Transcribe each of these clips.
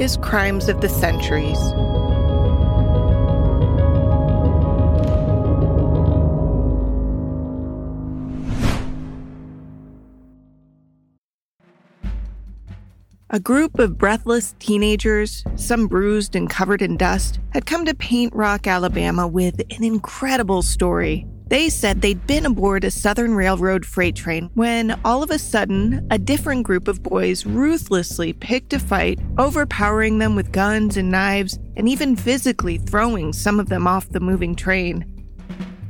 is Crimes of the Centuries. A group of breathless teenagers, some bruised and covered in dust, had come to Paint Rock, Alabama with an incredible story. They said they'd been aboard a Southern Railroad freight train when all of a sudden, a different group of boys ruthlessly picked a fight, overpowering them with guns and knives, and even physically throwing some of them off the moving train.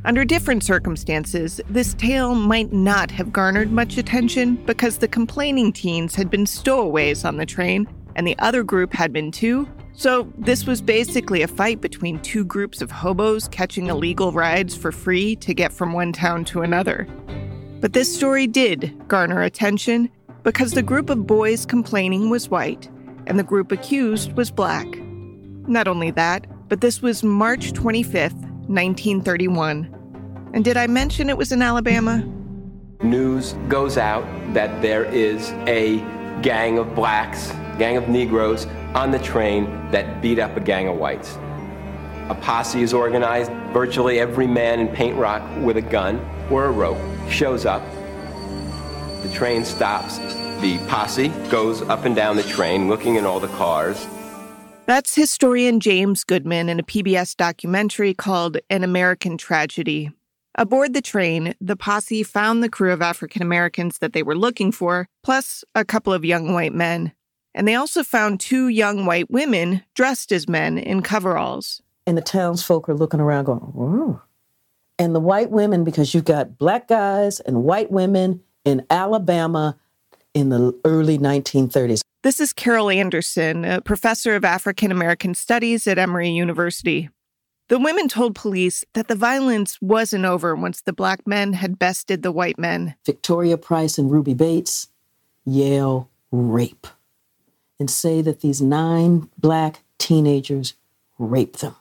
Under different circumstances, this tale might not have garnered much attention because the complaining teens had been stowaways on the train, and the other group had been too. So, this was basically a fight between two groups of hobos catching illegal rides for free to get from one town to another. But this story did garner attention because the group of boys complaining was white and the group accused was black. Not only that, but this was March 25th, 1931. And did I mention it was in Alabama? News goes out that there is a gang of blacks, gang of Negroes on the train that beat up a gang of whites. A posse is organized. Virtually every man in Paint Rock with a gun or a rope shows up. The train stops. The posse goes up and down the train looking in all the cars. That's historian James Goodman in a PBS documentary called An American Tragedy. Aboard the train, the posse found the crew of African Americans that they were looking for, plus a couple of young white men. And they also found two young white women dressed as men in coveralls. And the townsfolk are looking around going, Ooh. And the white women, because you've got black guys and white women in Alabama in the early 1930s. This is Carol Anderson, a professor of African American Studies at Emory University. The women told police that the violence wasn't over once the black men had bested the white men. Victoria Price and Ruby Bates yell rape and say that these nine black teenagers raped them.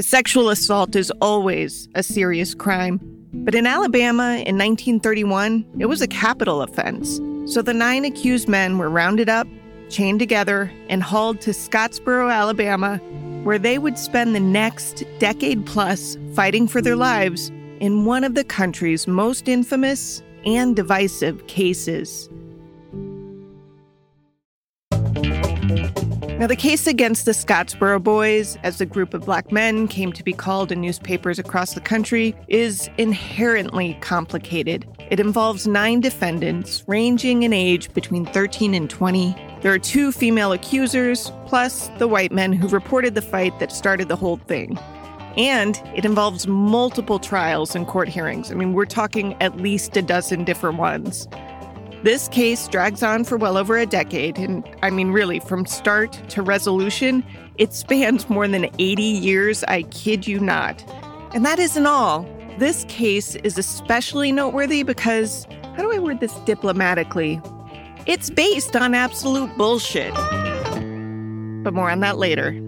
Sexual assault is always a serious crime. But in Alabama in 1931, it was a capital offense. So the nine accused men were rounded up, chained together, and hauled to Scottsboro, Alabama, where they would spend the next decade plus fighting for their lives in one of the country's most infamous and divisive cases. Now, the case against the Scottsboro Boys, as the group of black men came to be called in newspapers across the country, is inherently complicated. It involves nine defendants, ranging in age between 13 and 20. There are two female accusers, plus the white men who reported the fight that started the whole thing. And it involves multiple trials and court hearings. I mean, we're talking at least a dozen different ones. This case drags on for well over a decade, and I mean, really, from start to resolution, it spans more than 80 years, I kid you not. And that isn't all. This case is especially noteworthy because, how do I word this diplomatically? It's based on absolute bullshit. But more on that later.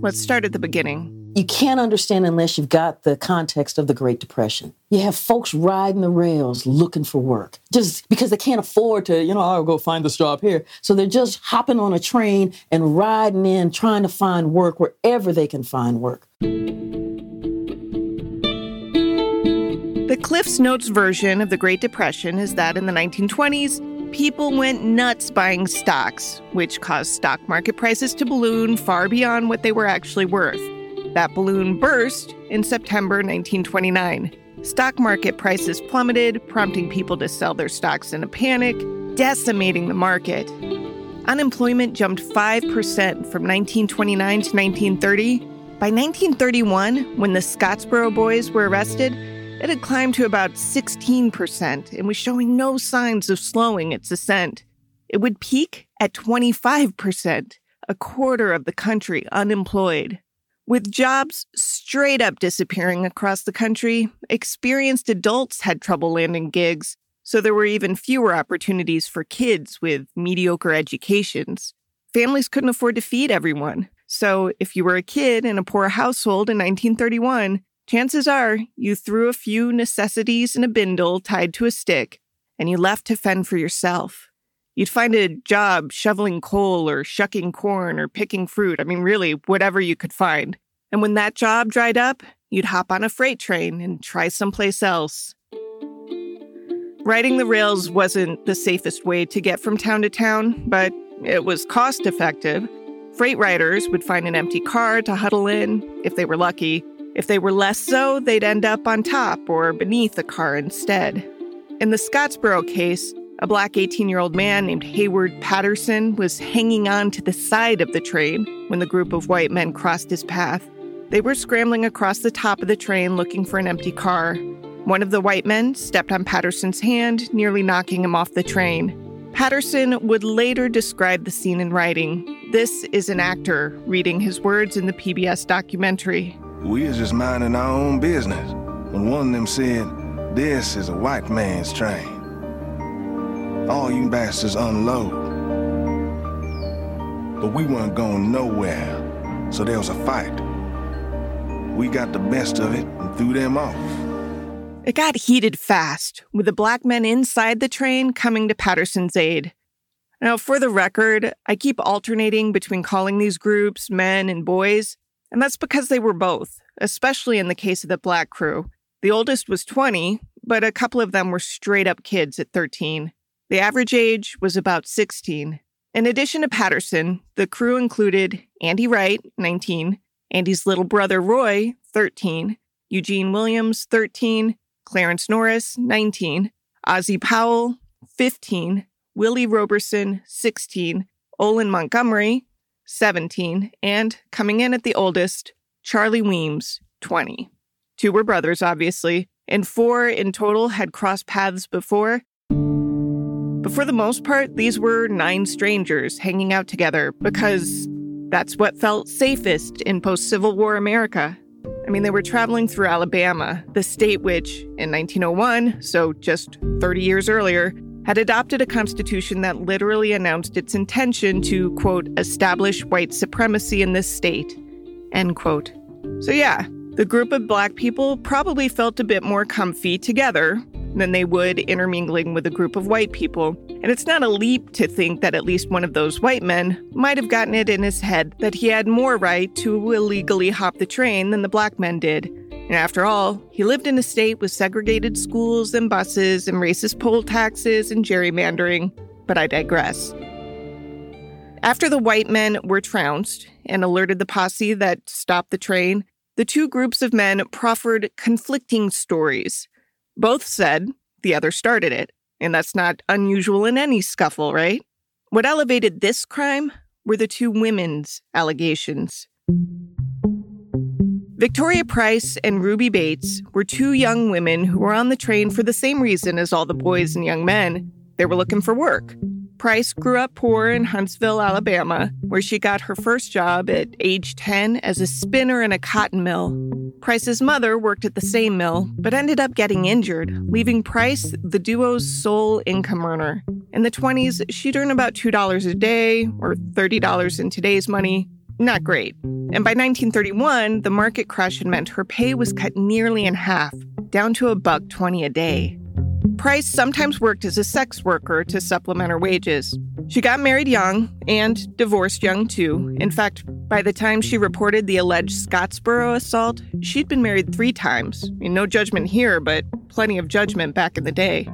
Let's start at the beginning you can't understand unless you've got the context of the Great Depression. You have folks riding the rails looking for work just because they can't afford to, you know, I'll go find this job here. So they're just hopping on a train and riding in, trying to find work wherever they can find work. The Cliff's Notes version of the Great Depression is that in the 1920s, people went nuts buying stocks, which caused stock market prices to balloon far beyond what they were actually worth. That balloon burst in September 1929. Stock market prices plummeted, prompting people to sell their stocks in a panic, decimating the market. Unemployment jumped 5% from 1929 to 1930. By 1931, when the Scottsboro boys were arrested, it had climbed to about 16% and was showing no signs of slowing its ascent. it would peak at 25%, a quarter of the country unemployed. With jobs straight up disappearing across the country, experienced adults had trouble landing gigs, so there were even fewer opportunities for kids with mediocre educations. Families couldn't afford to feed everyone, so if you were a kid in a poor household in 1931, chances are you threw a few necessities in a bindle tied to a stick and you left to fend for yourself. You'd find a job shoveling coal or shucking corn or picking fruit. I mean, really, whatever you could find. And when that job dried up, you'd hop on a freight train and try someplace else. Riding the rails wasn't the safest way to get from town to town, but it was cost effective Freight riders would find an empty car to huddle in if they were lucky. If they were less so, they'd end up on top or beneath the car instead. In the Scottsboro case, a black 18 year old man named Haywood Patterson was hanging on to the side of the train when the group of white men crossed his path. They were scrambling across the top of the train looking for an empty car. One of the white men stepped on Patterson's hand, nearly knocking him off the train. Patterson would later describe the scene in writing. This is an actor reading his words in the PBS documentary. We was just minding our own business when one of them said, This is a white man's train. All you bastards unload. But we weren't going nowhere, so there was a fight. We got the best of it and threw them off. It got heated fast, with the black men inside the train coming to Patterson's aid. Now, for the record, I keep alternating between calling these groups men and boys, and that's because they were both, especially in the case of the black crew. The oldest was 20, but a couple of them were straight up kids at 13. The average age was about 16. In addition to Patterson, the crew included Andy Wright, 19, Andy's little brother Roy, 13, Eugene Williams, 13, Clarence Norris, 19, Ozzie Powell, 15, Willie Roberson, 16, Olin Montgomery, 17, and coming in at the oldest, Charlie Weems, 20. Two were brothers, obviously, and four in total had crossed paths before. But for the most part, these were nine strangers hanging out together because that's what felt safest in post Civil War America. I mean, they were traveling through Alabama, the state which, in 1901, so just 30 years earlier, had adopted a constitution that literally announced its intention to, quote, establish white supremacy in this state, end quote. So, yeah, the group of black people probably felt a bit more comfy together than they would intermingling with a group of white people. And it's not a leap to think that at least one of those white men might have gotten it in his head that he had more right to illegally hop the train than the black men did. And after all, he lived in a state with segregated schools and buses and racist poll taxes and gerrymandering. But I digress. After the white men were trounced and alerted the posse that stopped the train, the two groups of men proffered conflicting stories. Both said the other started it, and that's not unusual in any scuffle, right? What elevated this crime were the two women's allegations. Victoria Price and Ruby Bates were two young women who were on the train for the same reason as all the boys and young men. They were looking for work. Price grew up poor in Huntsville, Alabama, where she got her first job at age 10 as a spinner in a cotton mill. Price's mother worked at the same mill, but ended up getting injured, leaving Price the duo's sole income earner. In the 20s, she'd earn about $2 a day, or $30 in today's money. Not great. And by 1931, the market crash had meant her pay was cut nearly in half, down to a buck 20 a day. Price sometimes worked as a sex worker to supplement her wages. She got married young and divorced young too. In fact, by the time she reported the alleged Scottsboro assault, she'd been married three times. I mean, no judgment here, but plenty of judgment back in the day.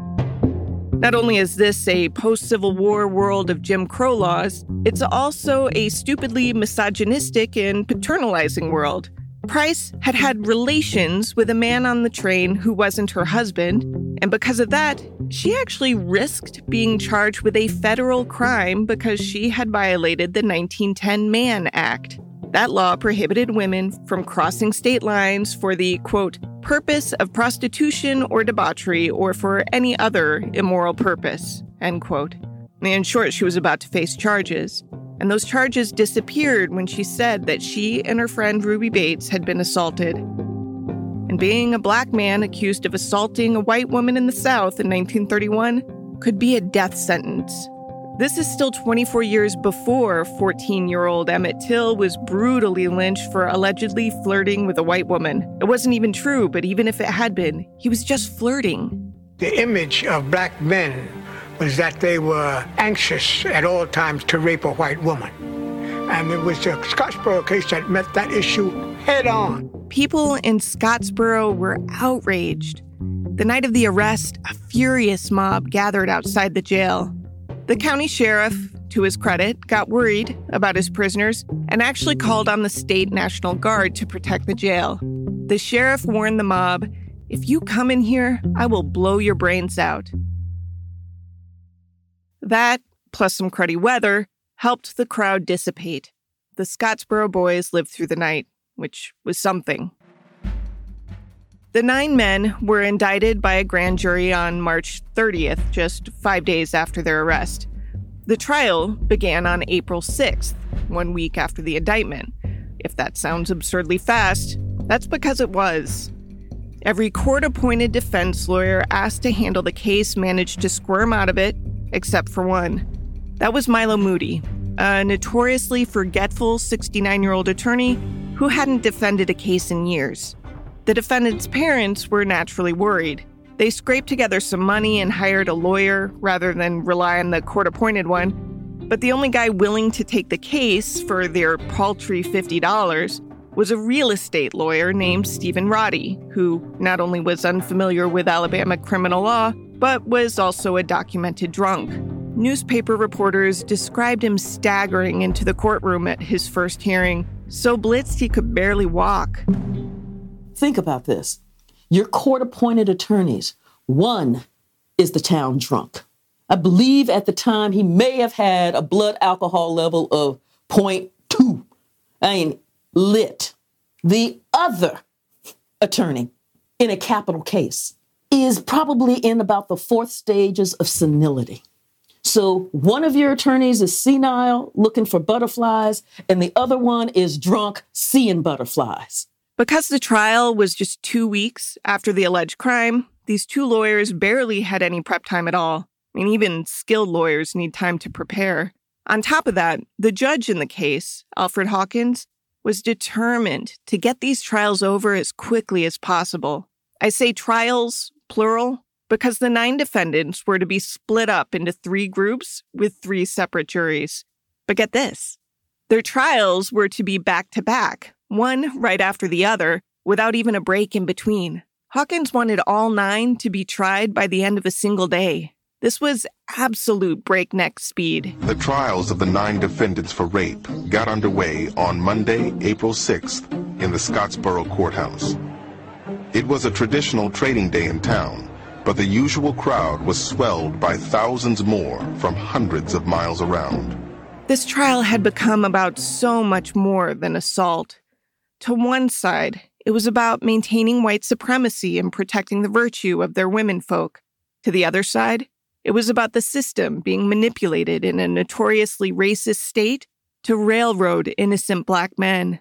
Not only is this a post Civil War world of Jim Crow laws, it's also a stupidly misogynistic and paternalizing world. Price had had relations with a man on the train who wasn't her husband, and because of that, she actually risked being charged with a federal crime because she had violated the 1910 Mann Act. That law prohibited women from crossing state lines for the, quote, purpose of prostitution or debauchery or for any other immoral purpose, end quote. In short, she was about to face charges. And those charges disappeared when she said that she and her friend Ruby Bates had been assaulted. And being a black man accused of assaulting a white woman in the South in 1931 could be a death sentence. This is still 24 years before 14 year old Emmett Till was brutally lynched for allegedly flirting with a white woman. It wasn't even true, but even if it had been, he was just flirting. The image of black men was that they were anxious at all times to rape a white woman. And it was the Scottsboro case that met that issue head on. People in Scottsboro were outraged. The night of the arrest, a furious mob gathered outside the jail. The county sheriff, to his credit, got worried about his prisoners and actually called on the state National Guard to protect the jail. The sheriff warned the mob if you come in here, I will blow your brains out. That, plus some cruddy weather, helped the crowd dissipate. The Scottsboro boys lived through the night, which was something. The nine men were indicted by a grand jury on March 30th, just five days after their arrest. The trial began on April 6th, one week after the indictment. If that sounds absurdly fast, that's because it was. Every court appointed defense lawyer asked to handle the case managed to squirm out of it, except for one. That was Milo Moody, a notoriously forgetful 69 year old attorney who hadn't defended a case in years. The defendant's parents were naturally worried. They scraped together some money and hired a lawyer rather than rely on the court appointed one. But the only guy willing to take the case for their paltry $50 was a real estate lawyer named Stephen Roddy, who not only was unfamiliar with Alabama criminal law, but was also a documented drunk. Newspaper reporters described him staggering into the courtroom at his first hearing, so blitzed he could barely walk. Think about this. Your court appointed attorneys, one is the town drunk. I believe at the time he may have had a blood alcohol level of 0.2. I mean, lit. The other attorney in a capital case is probably in about the fourth stages of senility. So one of your attorneys is senile, looking for butterflies, and the other one is drunk, seeing butterflies. Because the trial was just two weeks after the alleged crime, these two lawyers barely had any prep time at all. I mean, even skilled lawyers need time to prepare. On top of that, the judge in the case, Alfred Hawkins, was determined to get these trials over as quickly as possible. I say trials, plural, because the nine defendants were to be split up into three groups with three separate juries. But get this their trials were to be back to back, one right after the other, without even a break in between. Hawkins wanted all nine to be tried by the end of a single day. This was absolute breakneck speed. The trials of the nine defendants for rape got underway on Monday, April 6th, in the Scottsboro courthouse. It was a traditional trading day in town, but the usual crowd was swelled by thousands more from hundreds of miles around. This trial had become about so much more than assault. To one side, it was about maintaining white supremacy and protecting the virtue of their womenfolk. To the other side, it was about the system being manipulated in a notoriously racist state to railroad innocent black men.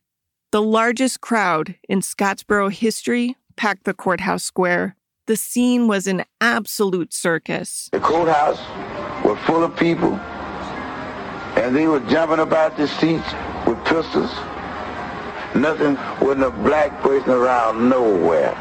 The largest crowd in Scottsboro history packed the courthouse square. The scene was an absolute circus. The courthouse was full of people, and they were jumping about the seats with pistols Nothing wasn't a black person around nowhere.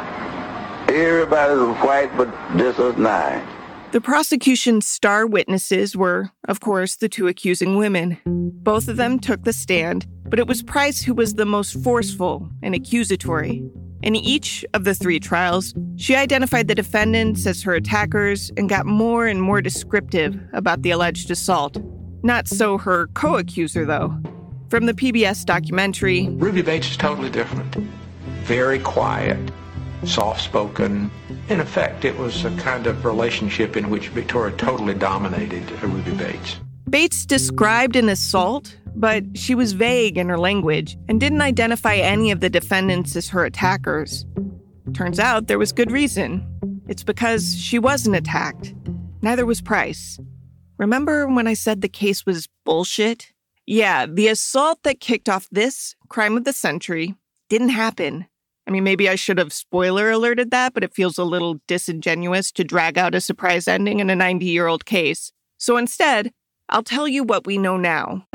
Everybody was white, but this was nine. The prosecution's star witnesses were, of course, the two accusing women. Both of them took the stand, but it was Price who was the most forceful and accusatory. In each of the three trials, she identified the defendants as her attackers and got more and more descriptive about the alleged assault. Not so her co accuser, though. From the PBS documentary, Ruby Bates is totally different. Very quiet, soft spoken. In effect, it was a kind of relationship in which Victoria totally dominated Ruby Bates. Bates described an assault, but she was vague in her language and didn't identify any of the defendants as her attackers. Turns out there was good reason. It's because she wasn't attacked. Neither was Price. Remember when I said the case was bullshit? Yeah, the assault that kicked off this crime of the century didn't happen. I mean, maybe I should have spoiler alerted that, but it feels a little disingenuous to drag out a surprise ending in a 90 year old case. So instead, I'll tell you what we know now.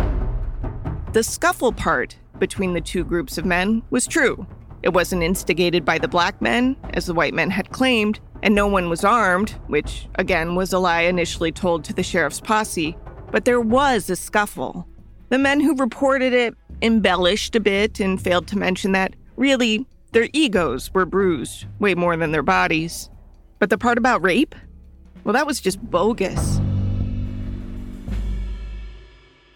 The scuffle part between the two groups of men was true. It wasn't instigated by the black men, as the white men had claimed, and no one was armed, which, again, was a lie initially told to the sheriff's posse. But there was a scuffle. The men who reported it embellished a bit and failed to mention that, really, their egos were bruised way more than their bodies. But the part about rape? Well, that was just bogus.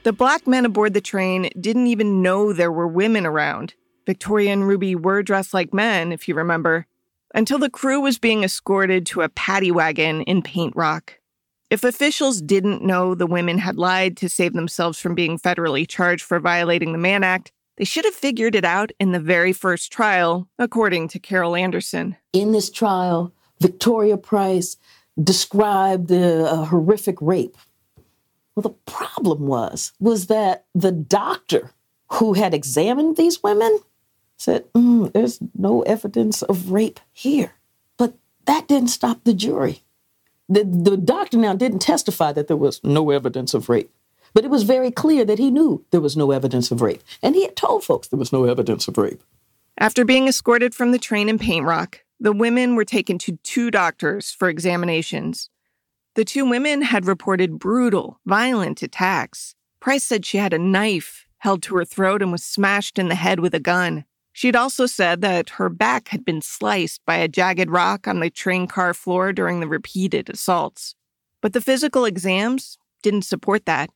The black men aboard the train didn't even know there were women around. Victoria and Ruby were dressed like men, if you remember, until the crew was being escorted to a paddy wagon in Paint Rock. If officials didn't know the women had lied to save themselves from being federally charged for violating the Mann Act, they should have figured it out in the very first trial, according to Carol Anderson. In this trial, Victoria Price described the uh, horrific rape well, the problem was was that the doctor who had examined these women said, mm, "There's no evidence of rape here." But that didn't stop the jury. The, the doctor now didn't testify that there was no evidence of rape, but it was very clear that he knew there was no evidence of rape, and he had told folks there was no evidence of rape. After being escorted from the train in Paint Rock, the women were taken to two doctors for examinations. The two women had reported brutal, violent attacks. Price said she had a knife held to her throat and was smashed in the head with a gun. She'd also said that her back had been sliced by a jagged rock on the train car floor during the repeated assaults. But the physical exams didn't support that.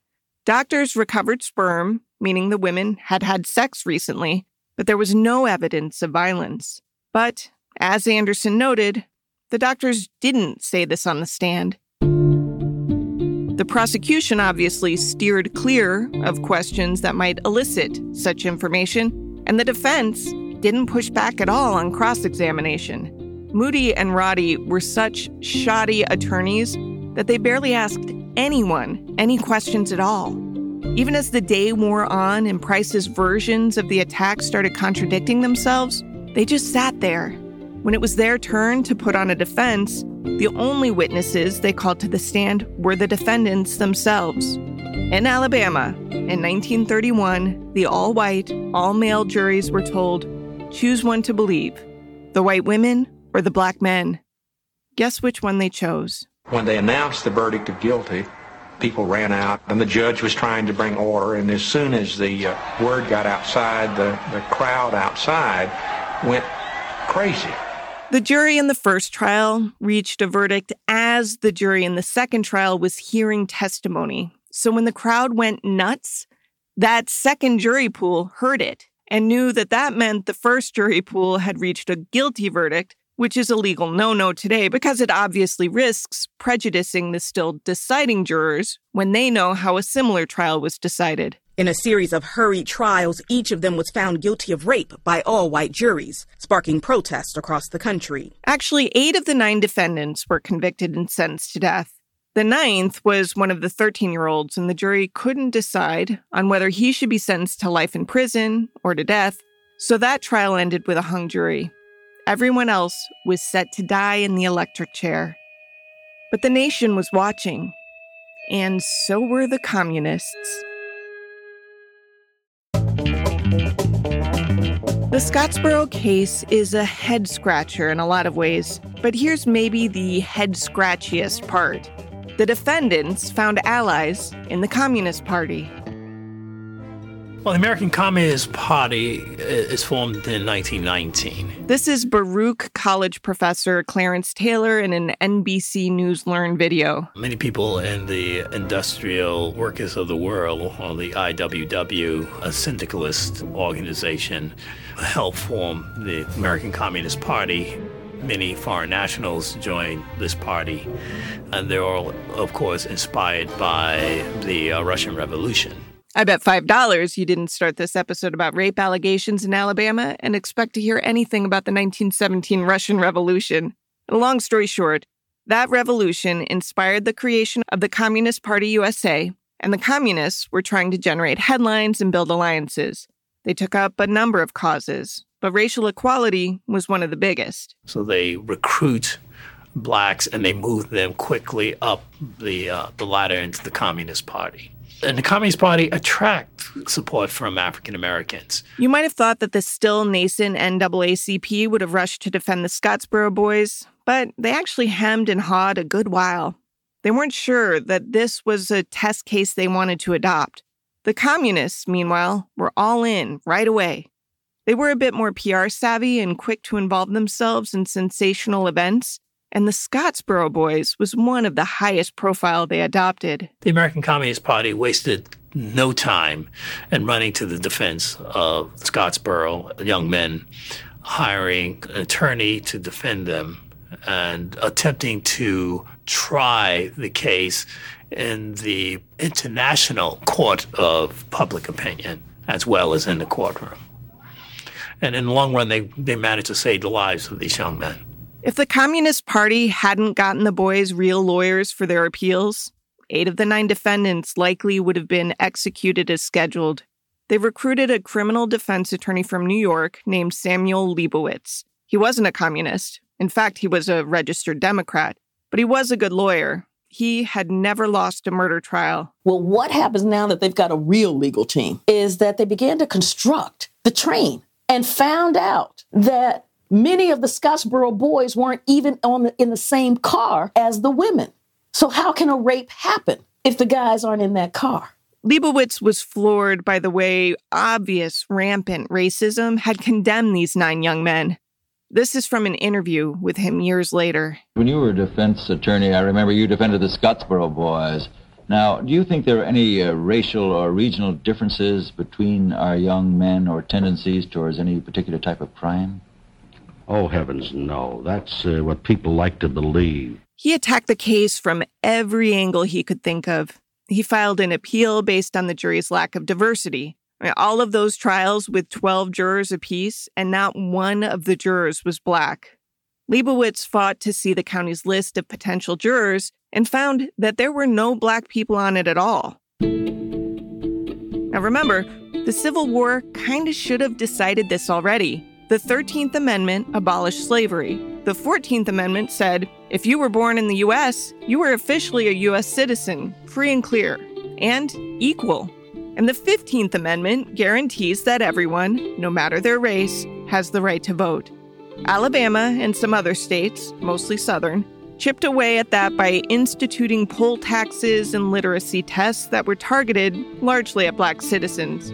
Doctors recovered sperm, meaning the women had had sex recently, but there was no evidence of violence. But, as Anderson noted, the doctors didn't say this on the stand. The prosecution obviously steered clear of questions that might elicit such information, and the defense didn't push back at all on cross examination. Moody and Roddy were such shoddy attorneys that they barely asked anyone any questions at all. Even as the day wore on and Price's versions of the attack started contradicting themselves, they just sat there. When it was their turn to put on a defense, the only witnesses they called to the stand were the defendants themselves. In Alabama, in 1931, the all white, all male juries were told choose one to believe the white women or the black men. Guess which one they chose? When they announced the verdict of guilty, people ran out, and the judge was trying to bring order. And as soon as the uh, word got outside, the, the crowd outside went crazy. The jury in the first trial reached a verdict as the jury in the second trial was hearing testimony. So when the crowd went nuts, that second jury pool heard it and knew that that meant the first jury pool had reached a guilty verdict, which is a legal no no today because it obviously risks prejudicing the still deciding jurors when they know how a similar trial was decided. In a series of hurried trials, each of them was found guilty of rape by all white juries, sparking protests across the country. Actually, eight of the nine defendants were convicted and sentenced to death. The ninth was one of the 13 year olds, and the jury couldn't decide on whether he should be sentenced to life in prison or to death, so that trial ended with a hung jury. Everyone else was set to die in the electric chair. But the nation was watching, and so were the communists. The Scottsboro case is a head scratcher in a lot of ways, but here's maybe the head scratchiest part. The defendants found allies in the Communist Party. Well, the American Communist Party is formed in 1919. This is Baruch College professor Clarence Taylor in an NBC News Learn video. Many people in the industrial workers of the world, or the IWW, a syndicalist organization, helped form the American Communist Party many foreign nationals joined this party, and they're all, of course, inspired by the uh, Russian Revolution. I bet $5 you didn't start this episode about rape allegations in Alabama and expect to hear anything about the 1917 Russian Revolution. long story short, That revolution inspired the creation of the Communist Party USA, and the communists were trying to generate headlines and build alliances. They took up a number of causes, but racial equality was one of the biggest. So they recruit blacks and they move them quickly up the uh, the ladder into the Communist Party. And the Communist Party attract support from African Americans. You might have thought that the still nascent NAACP would have rushed to defend the Scottsboro boys, but they actually hemmed and hawed a good while. They weren't sure that this was a test case they wanted to adopt. The communists, meanwhile, were all in right away. They were a bit more PR savvy and quick to involve themselves in sensational events, and the Scottsboro Boys was one of the highest profile they adopted. The American Communist Party wasted no time in running to the defense of Scottsboro young men, hiring an attorney to defend them, and attempting to try the case in the international court of public opinion as well as in the courtroom. And in the long run, they, they managed to save the lives of these young men. If the Communist Party hadn't gotten the boys real lawyers for their appeals, eight of the nine defendants likely would have been executed as scheduled. They recruited a criminal defense attorney from New York named Samuel Leibowitz. He wasn't a communist. In fact, he was a registered Democrat, but he was a good lawyer. He had never lost a murder trial. Well, what happens now that they've got a real legal team is that they began to construct the train and found out that many of the Scottsboro boys weren't even on the, in the same car as the women. So how can a rape happen if the guys aren't in that car? Leibowitz was floored by the way obvious, rampant racism had condemned these nine young men. This is from an interview with him years later. When you were a defense attorney, I remember you defended the Scottsboro boys. Now, do you think there are any uh, racial or regional differences between our young men or tendencies towards any particular type of crime? Oh, heavens, no. That's uh, what people like to believe. He attacked the case from every angle he could think of. He filed an appeal based on the jury's lack of diversity. all of those trials with 12 jurors apiece, and not one of the jurors was black. Leibowitz fought to see the county's list of potential jurors and found that there were no black people on it at all. Now remember, the Civil War kind of should have decided this already. The 13th Amendment abolished slavery. The 14th Amendment said if you were born in the U.S., you were officially a U.S. citizen, free and clear, and equal. And the 15th Amendment guarantees that everyone, no matter their race, has the right to vote. Alabama and some other states, mostly Southern, chipped away at that by instituting poll taxes and literacy tests that were targeted largely at black citizens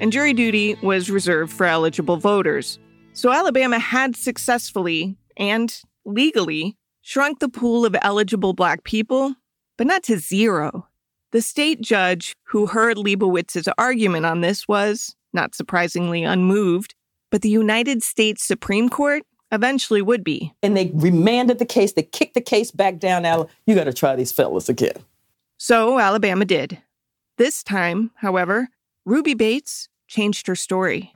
and jury duty was reserved for eligible voters. So Alabama had successfully and legally shrunk the pool of eligible black people, but not to zero. The state judge who heard Leibowitz's argument on this was, not surprisingly, unmoved, but the United States Supreme Court eventually would be. And they remanded the case, they kicked the case back down. Now, you got to try these fellas again. So Alabama did. This time, however, Ruby Bates changed her story.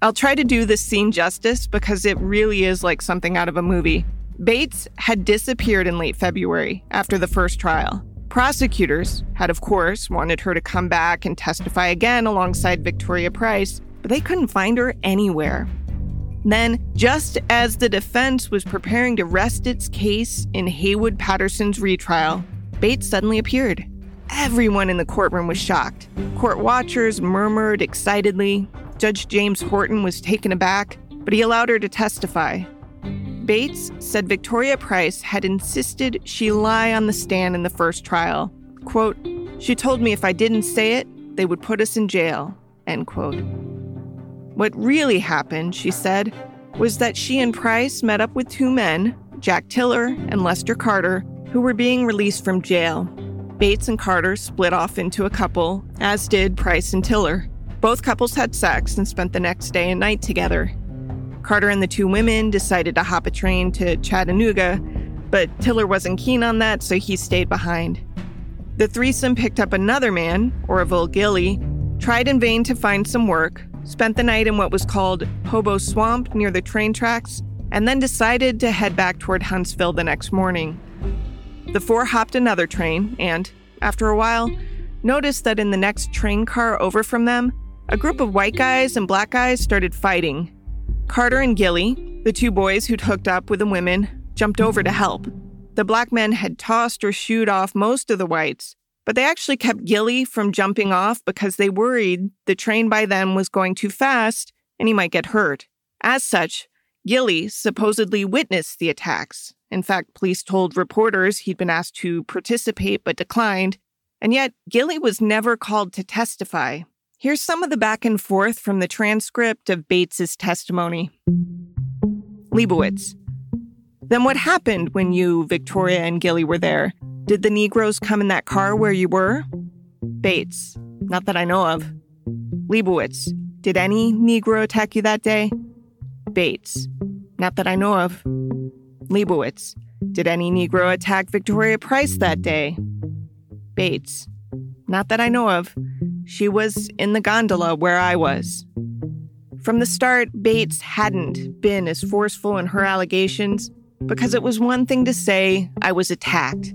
I'll try to do this scene justice because it really is like something out of a movie. Bates had disappeared in late February after the first trial. Prosecutors had, of course, wanted her to come back and testify again alongside Victoria Price, but they couldn't find her anywhere. Then, just as the defense was preparing to rest its case in Haywood Patterson's retrial, Bates suddenly appeared. Everyone in the courtroom was shocked. Court watchers murmured excitedly. Judge James Horton was taken aback, but he allowed her to testify. Bates said Victoria Price had insisted she lie on the stand in the first trial. Quote, she told me if I didn't say it, they would put us in jail, end quote. What really happened, she said, was that she and Price met up with two men, Jack Tiller and Lester Carter, who were being released from jail. Bates and Carter split off into a couple, as did Price and Tiller. Both couples had sex and spent the next day and night together. Carter and the two women decided to hop a train to Chattanooga, but Tiller wasn't keen on that, so he stayed behind. The threesome picked up another man, Orville Gilly, tried in vain to find some work, spent the night in what was called Hobo Swamp near the train tracks, and then decided to head back toward Huntsville the next morning. The four hopped another train and, after a while, noticed that in the next train car over from them, a group of white guys and black guys started fighting. Carter and Gilly, the two boys who'd hooked up with the women, jumped over to help. The black men had tossed or shooed off most of the whites, but they actually kept Gilly from jumping off because they worried the train by then was going too fast and he might get hurt. As such, Gilly supposedly witnessed the attacks. In fact, police told reporters he'd been asked to participate but declined, and yet Gilly was never called to testify. Here's some of the back and forth from the transcript of Bates's testimony. Leibowitz. Then what happened when you, Victoria, and Gilly were there? Did the Negroes come in that car where you were? Bates. Not that I know of. Leibowitz. Did any Negro attack you that day? Bates. Not that I know of. Leibowitz. Did any Negro attack Victoria Price that day? Bates. Not that I know of. She was in the gondola where I was. From the start, Bates hadn't been as forceful in her allegations because it was one thing to say, I was attacked.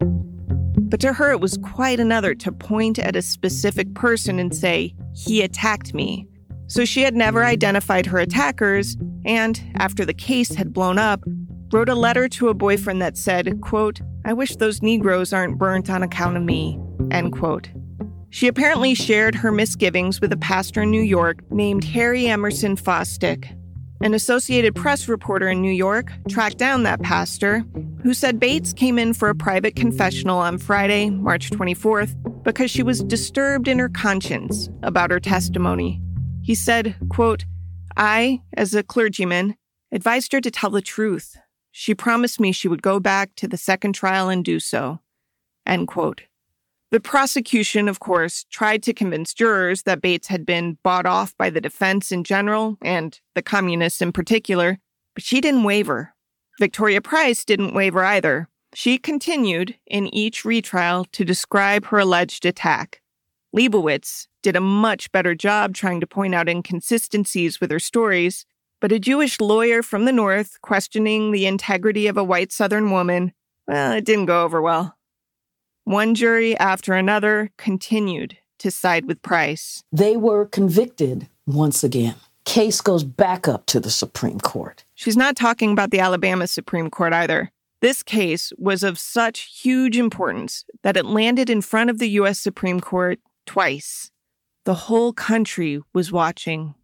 But to her, it was quite another to point at a specific person and say, he attacked me. So she had never identified her attackers, and after the case had blown up, wrote a letter to a boyfriend that said, quote, I wish those Negroes aren't burnt on account of me, end quote. She apparently shared her misgivings with a pastor in New York named Harry Emerson Fosdick. An Associated Press reporter in New York tracked down that pastor, who said Bates came in for a private confessional on Friday, March 24th, because she was disturbed in her conscience about her testimony. He said, quote, I, as a clergyman, advised her to tell the truth. She promised me she would go back to the second trial and do so. End quote. The prosecution, of course, tried to convince jurors that Bates had been bought off by the defense in general and the communists in particular, but she didn't waver. Victoria Price didn't waver either. She continued in each retrial to describe her alleged attack. Leibowitz did a much better job trying to point out inconsistencies with her stories, but a Jewish lawyer from the North questioning the integrity of a white Southern woman, well, it didn't go over well. One jury after another continued to side with Price. They were convicted once again. Case goes back up to the Supreme Court. She's not talking about the Alabama Supreme Court either. This case was of such huge importance that it landed in front of the U.S. Supreme Court twice. The whole country was watching.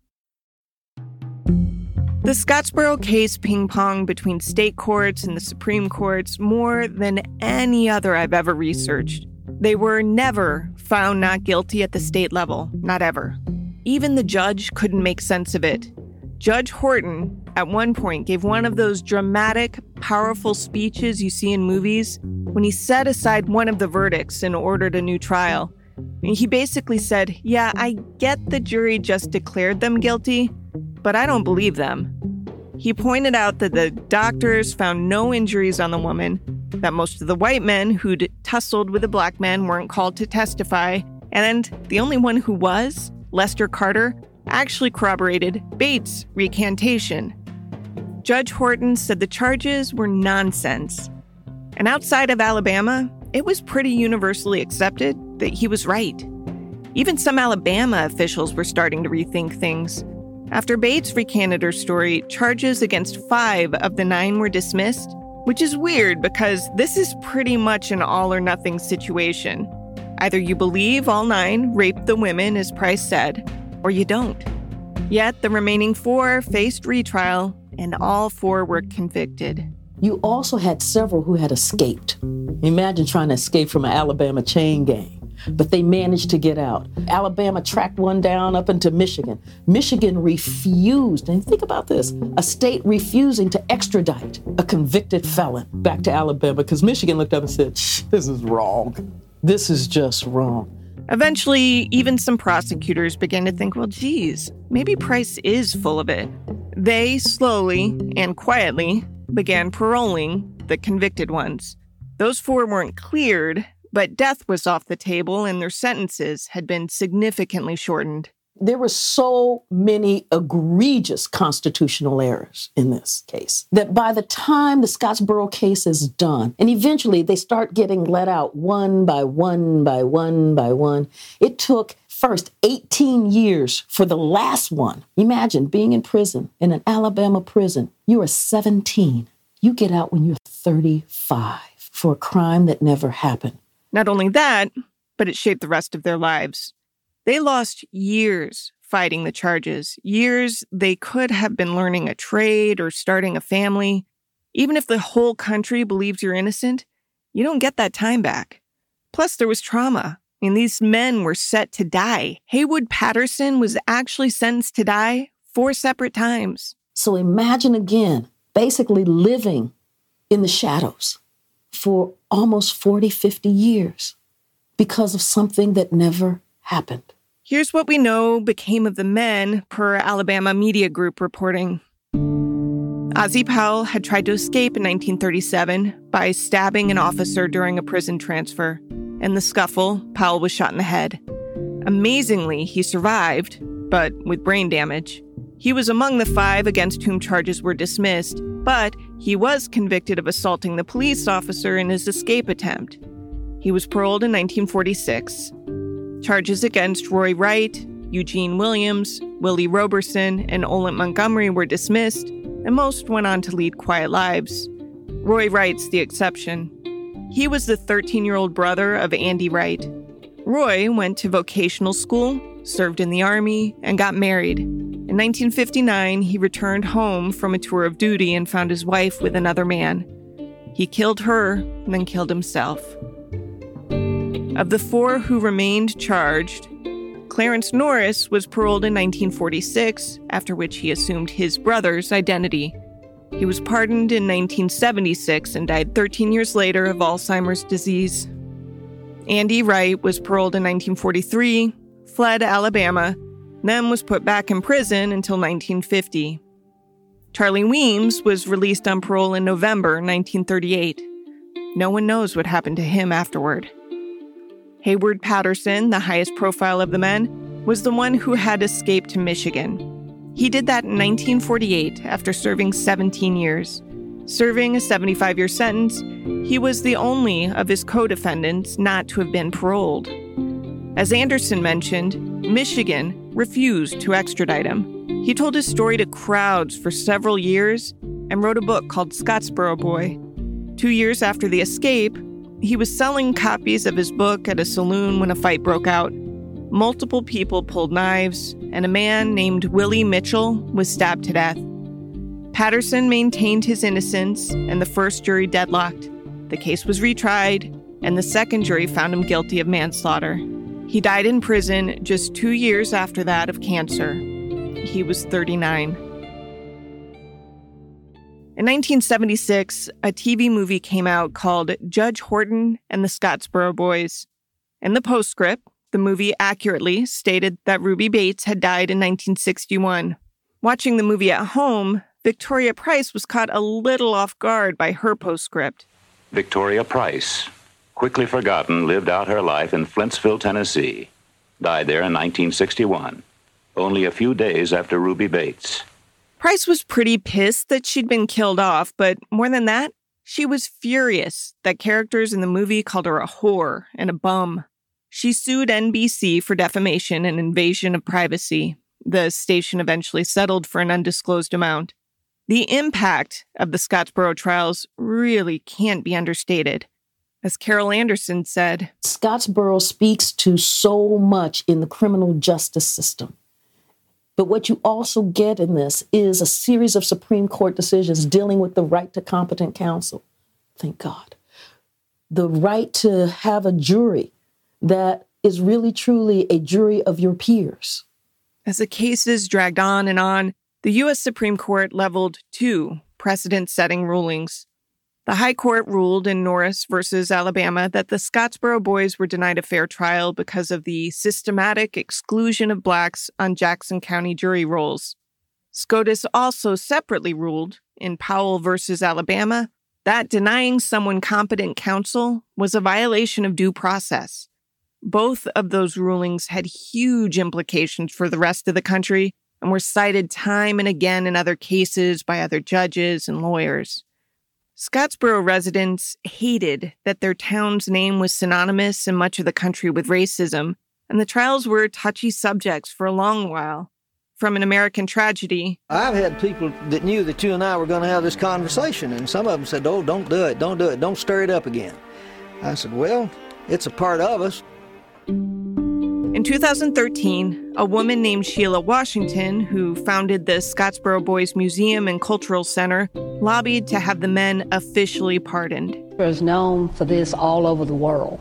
The Scottsboro case ping ponged between state courts and the Supreme Courts more than any other I've ever researched. They were never found not guilty at the state level, not ever. Even the judge couldn't make sense of it. Judge Horton, at one point, gave one of those dramatic, powerful speeches you see in movies when he set aside one of the verdicts and ordered a new trial. He basically said, Yeah, I get the jury just declared them guilty, but I don't believe them. He pointed out that the doctors found no injuries on the woman, that most of the white men who'd tussled with the black men weren't called to testify, and the only one who was, Lester Carter, actually corroborated Bates' recantation. Judge Horton said the charges were nonsense. And outside of Alabama, it was pretty universally accepted that he was right. Even some Alabama officials were starting to rethink things. After Bates recanted her story, charges against five of the nine were dismissed, which is weird because this is pretty much an all or nothing situation. Either you believe all nine raped the women, as Price said, or you don't. Yet the remaining four faced retrial, and all four were convicted. You also had several who had escaped. Imagine trying to escape from an Alabama chain gang but they managed to get out. Alabama tracked one down up into Michigan. Michigan refused, and think about this a state refusing to extradite a convicted felon back to Alabama because Michigan looked up and said, This is wrong. This is just wrong. Eventually, even some prosecutors began to think, well, geez, maybe Price is full of it. They slowly and quietly began paroling the convicted ones. Those four weren't cleared, but death was off the table and their sentences had been significantly shortened. There were so many egregious constitutional errors in this case that by the time the Scottsboro case is done, and eventually they start getting let out one by one by one by one, it took first 18 years for the last one. Imagine being in prison, in an Alabama prison. You are 17. You get out when you're 35 for a crime that never happened. Not only that, but it shaped the rest of their lives. They lost years fighting the charges, years they could have been learning a trade or starting a family. Even if the whole country believes you're innocent, you don't get that time back. Plus, there was trauma. I mean, these men were set to die. Haywood Patterson was actually sentenced to die four separate times. So imagine again, basically living in the shadows for almost 40, 50 years because of something that never happened. Here's what we know became of the men per Alabama Media Group reporting. Ozzie Powell had tried to escape in 1937 by stabbing an officer during a prison transfer. In the scuffle, Powell was shot in the head. Amazingly, he survived, but with brain damage. He was among the five against whom charges were dismissed, but he was convicted of assaulting the police officer in his escape attempt. He was paroled in 1946. Charges against Roy Wright, Eugene Williams, Willie Roberson, and Olen Montgomery were dismissed, and most went on to lead quiet lives. Roy Wright's the exception. He was the 13 year old brother of Andy Wright. Roy went to vocational school, served in the Army, and got married. In 1959, he returned home from a tour of duty and found his wife with another man. He killed her and then killed himself. Of the four who remained charged, Clarence Norris was paroled in 1946, after which he assumed his brother's identity. He was pardoned in 1976 and died 13 years later of Alzheimer's disease. Andy Wright was paroled in 1943, fled Alabama, then was put back in prison until 1950. Charlie Weems was released on parole in November 1938. No one knows what happened to him afterward. Haywood Patterson, the highest profile of the men, was the one who had escaped to Michigan. He did that in 1948 after serving 17 years. Serving a 75 year sentence, he was the only of his co defendants not to have been paroled. As Anderson mentioned, Michigan refused to extradite him. He told his story to crowds for several years and wrote a book called Scottsboro Boy. Two years after the escape, he was selling copies of his book at a saloon when a fight broke out. Multiple people pulled knives, and a man named Willie Mitchell was stabbed to death. Patterson maintained his innocence, and the first jury deadlocked. The case was retried, and the second jury found him guilty of manslaughter. He died in prison just two years after that of cancer. He was 39. In 1976, a TV movie came out called Judge Horton and the Scottsboro Boys. In the postscript, the movie accurately stated that Ruby Bates had died in 1961. Watching the movie at home, Victoria Price was caught a little off guard by her postscript. Victoria Price, quickly forgotten, lived out her life in Flintville, Tennessee. Died there in 1961, only a few days after Ruby Bates. Price was pretty pissed that she'd been killed off, but more than that, she was furious that characters in the movie called her a whore and a bum. She sued NBC for defamation and invasion of privacy. The station eventually settled for an undisclosed amount. The impact of the Scottsboro trials really can't be understated. As Carol Anderson said, Scottsboro speaks to so much in the criminal justice system. But what you also get in this is a series of Supreme Court decisions dealing with the right to competent counsel. Thank God. The right to have a jury that is really truly a jury of your peers. As the cases dragged on and on, the U.S. Supreme Court leveled two precedent setting rulings. The High Court ruled in Norris versus Alabama that the Scottsboro boys were denied a fair trial because of the systematic exclusion of blacks on Jackson County jury rolls. SCOTUS also separately ruled in Powell versus Alabama that denying someone competent counsel was a violation of due process. both of those rulings had huge implications for the rest of the country and were cited time and again in other cases by other judges and lawyers. Scottsboro residents hated that their town's name was synonymous in much of the country with racism, and the trials were touchy subjects for a long while. From an American tragedy. I've had people that knew that you and I were going to have this conversation, and some of them said, Oh, don't do it, don't do it, don't stir it up again. I said, Well, it's a part of us. In 2013, a woman named Sheila Washington, who founded the Scottsboro Boys Museum and Cultural Center, lobbied to have the men officially pardoned. Is known for this all over the world.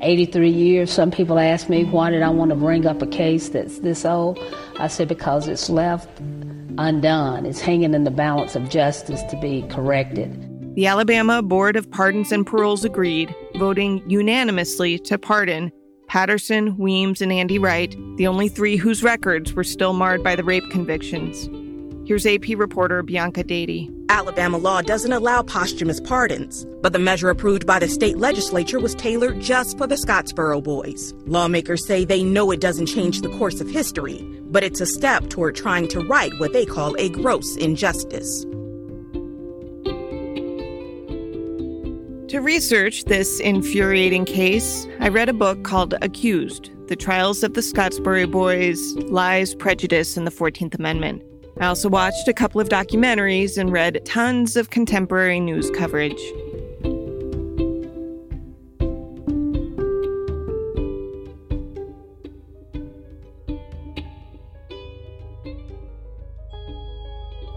83 years, some people ask me, why did I want to bring up a case that's this old? I said, because it's left undone. It's hanging in the balance of justice to be corrected. The Alabama Board of Pardons and Paroles agreed, voting unanimously to pardon Patterson, Weems, and Andy Wright, the only three whose records were still marred by the rape convictions. Here's AP reporter Bianca Dady. Alabama law doesn't allow posthumous pardons, but the measure approved by the state legislature was tailored just for the Scottsboro boys. Lawmakers say they know it doesn't change the course of history, but it's a step toward trying to right what they call a gross injustice. To research this infuriating case, I read a book called Accused The Trials of the Scottsboro Boys Lies, Prejudice, and the 14th Amendment. I also watched a couple of documentaries and read tons of contemporary news coverage.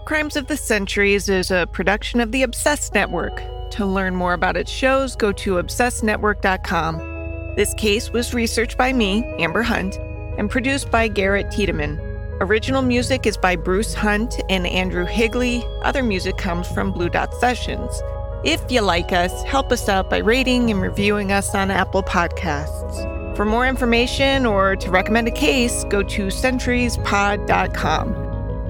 Crimes of the Centuries is a production of the Obsessed Network. To learn more about its shows, go to obsessednetwork.com. This case was researched by me, Amber Hunt, and produced by Garrett Tiedemann. Original music is by Bruce Hunt and Andrew Higley. Other music comes from Blue Dot Sessions. If you like us, help us out by rating and reviewing us on Apple Podcasts. For more information or to recommend a case, go to centuriespod.com.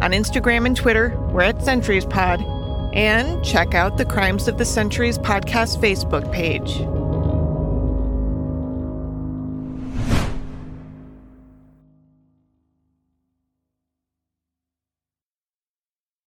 On Instagram and Twitter, we're at CenturiesPod and check out the Crimes of the Centuries podcast Facebook page.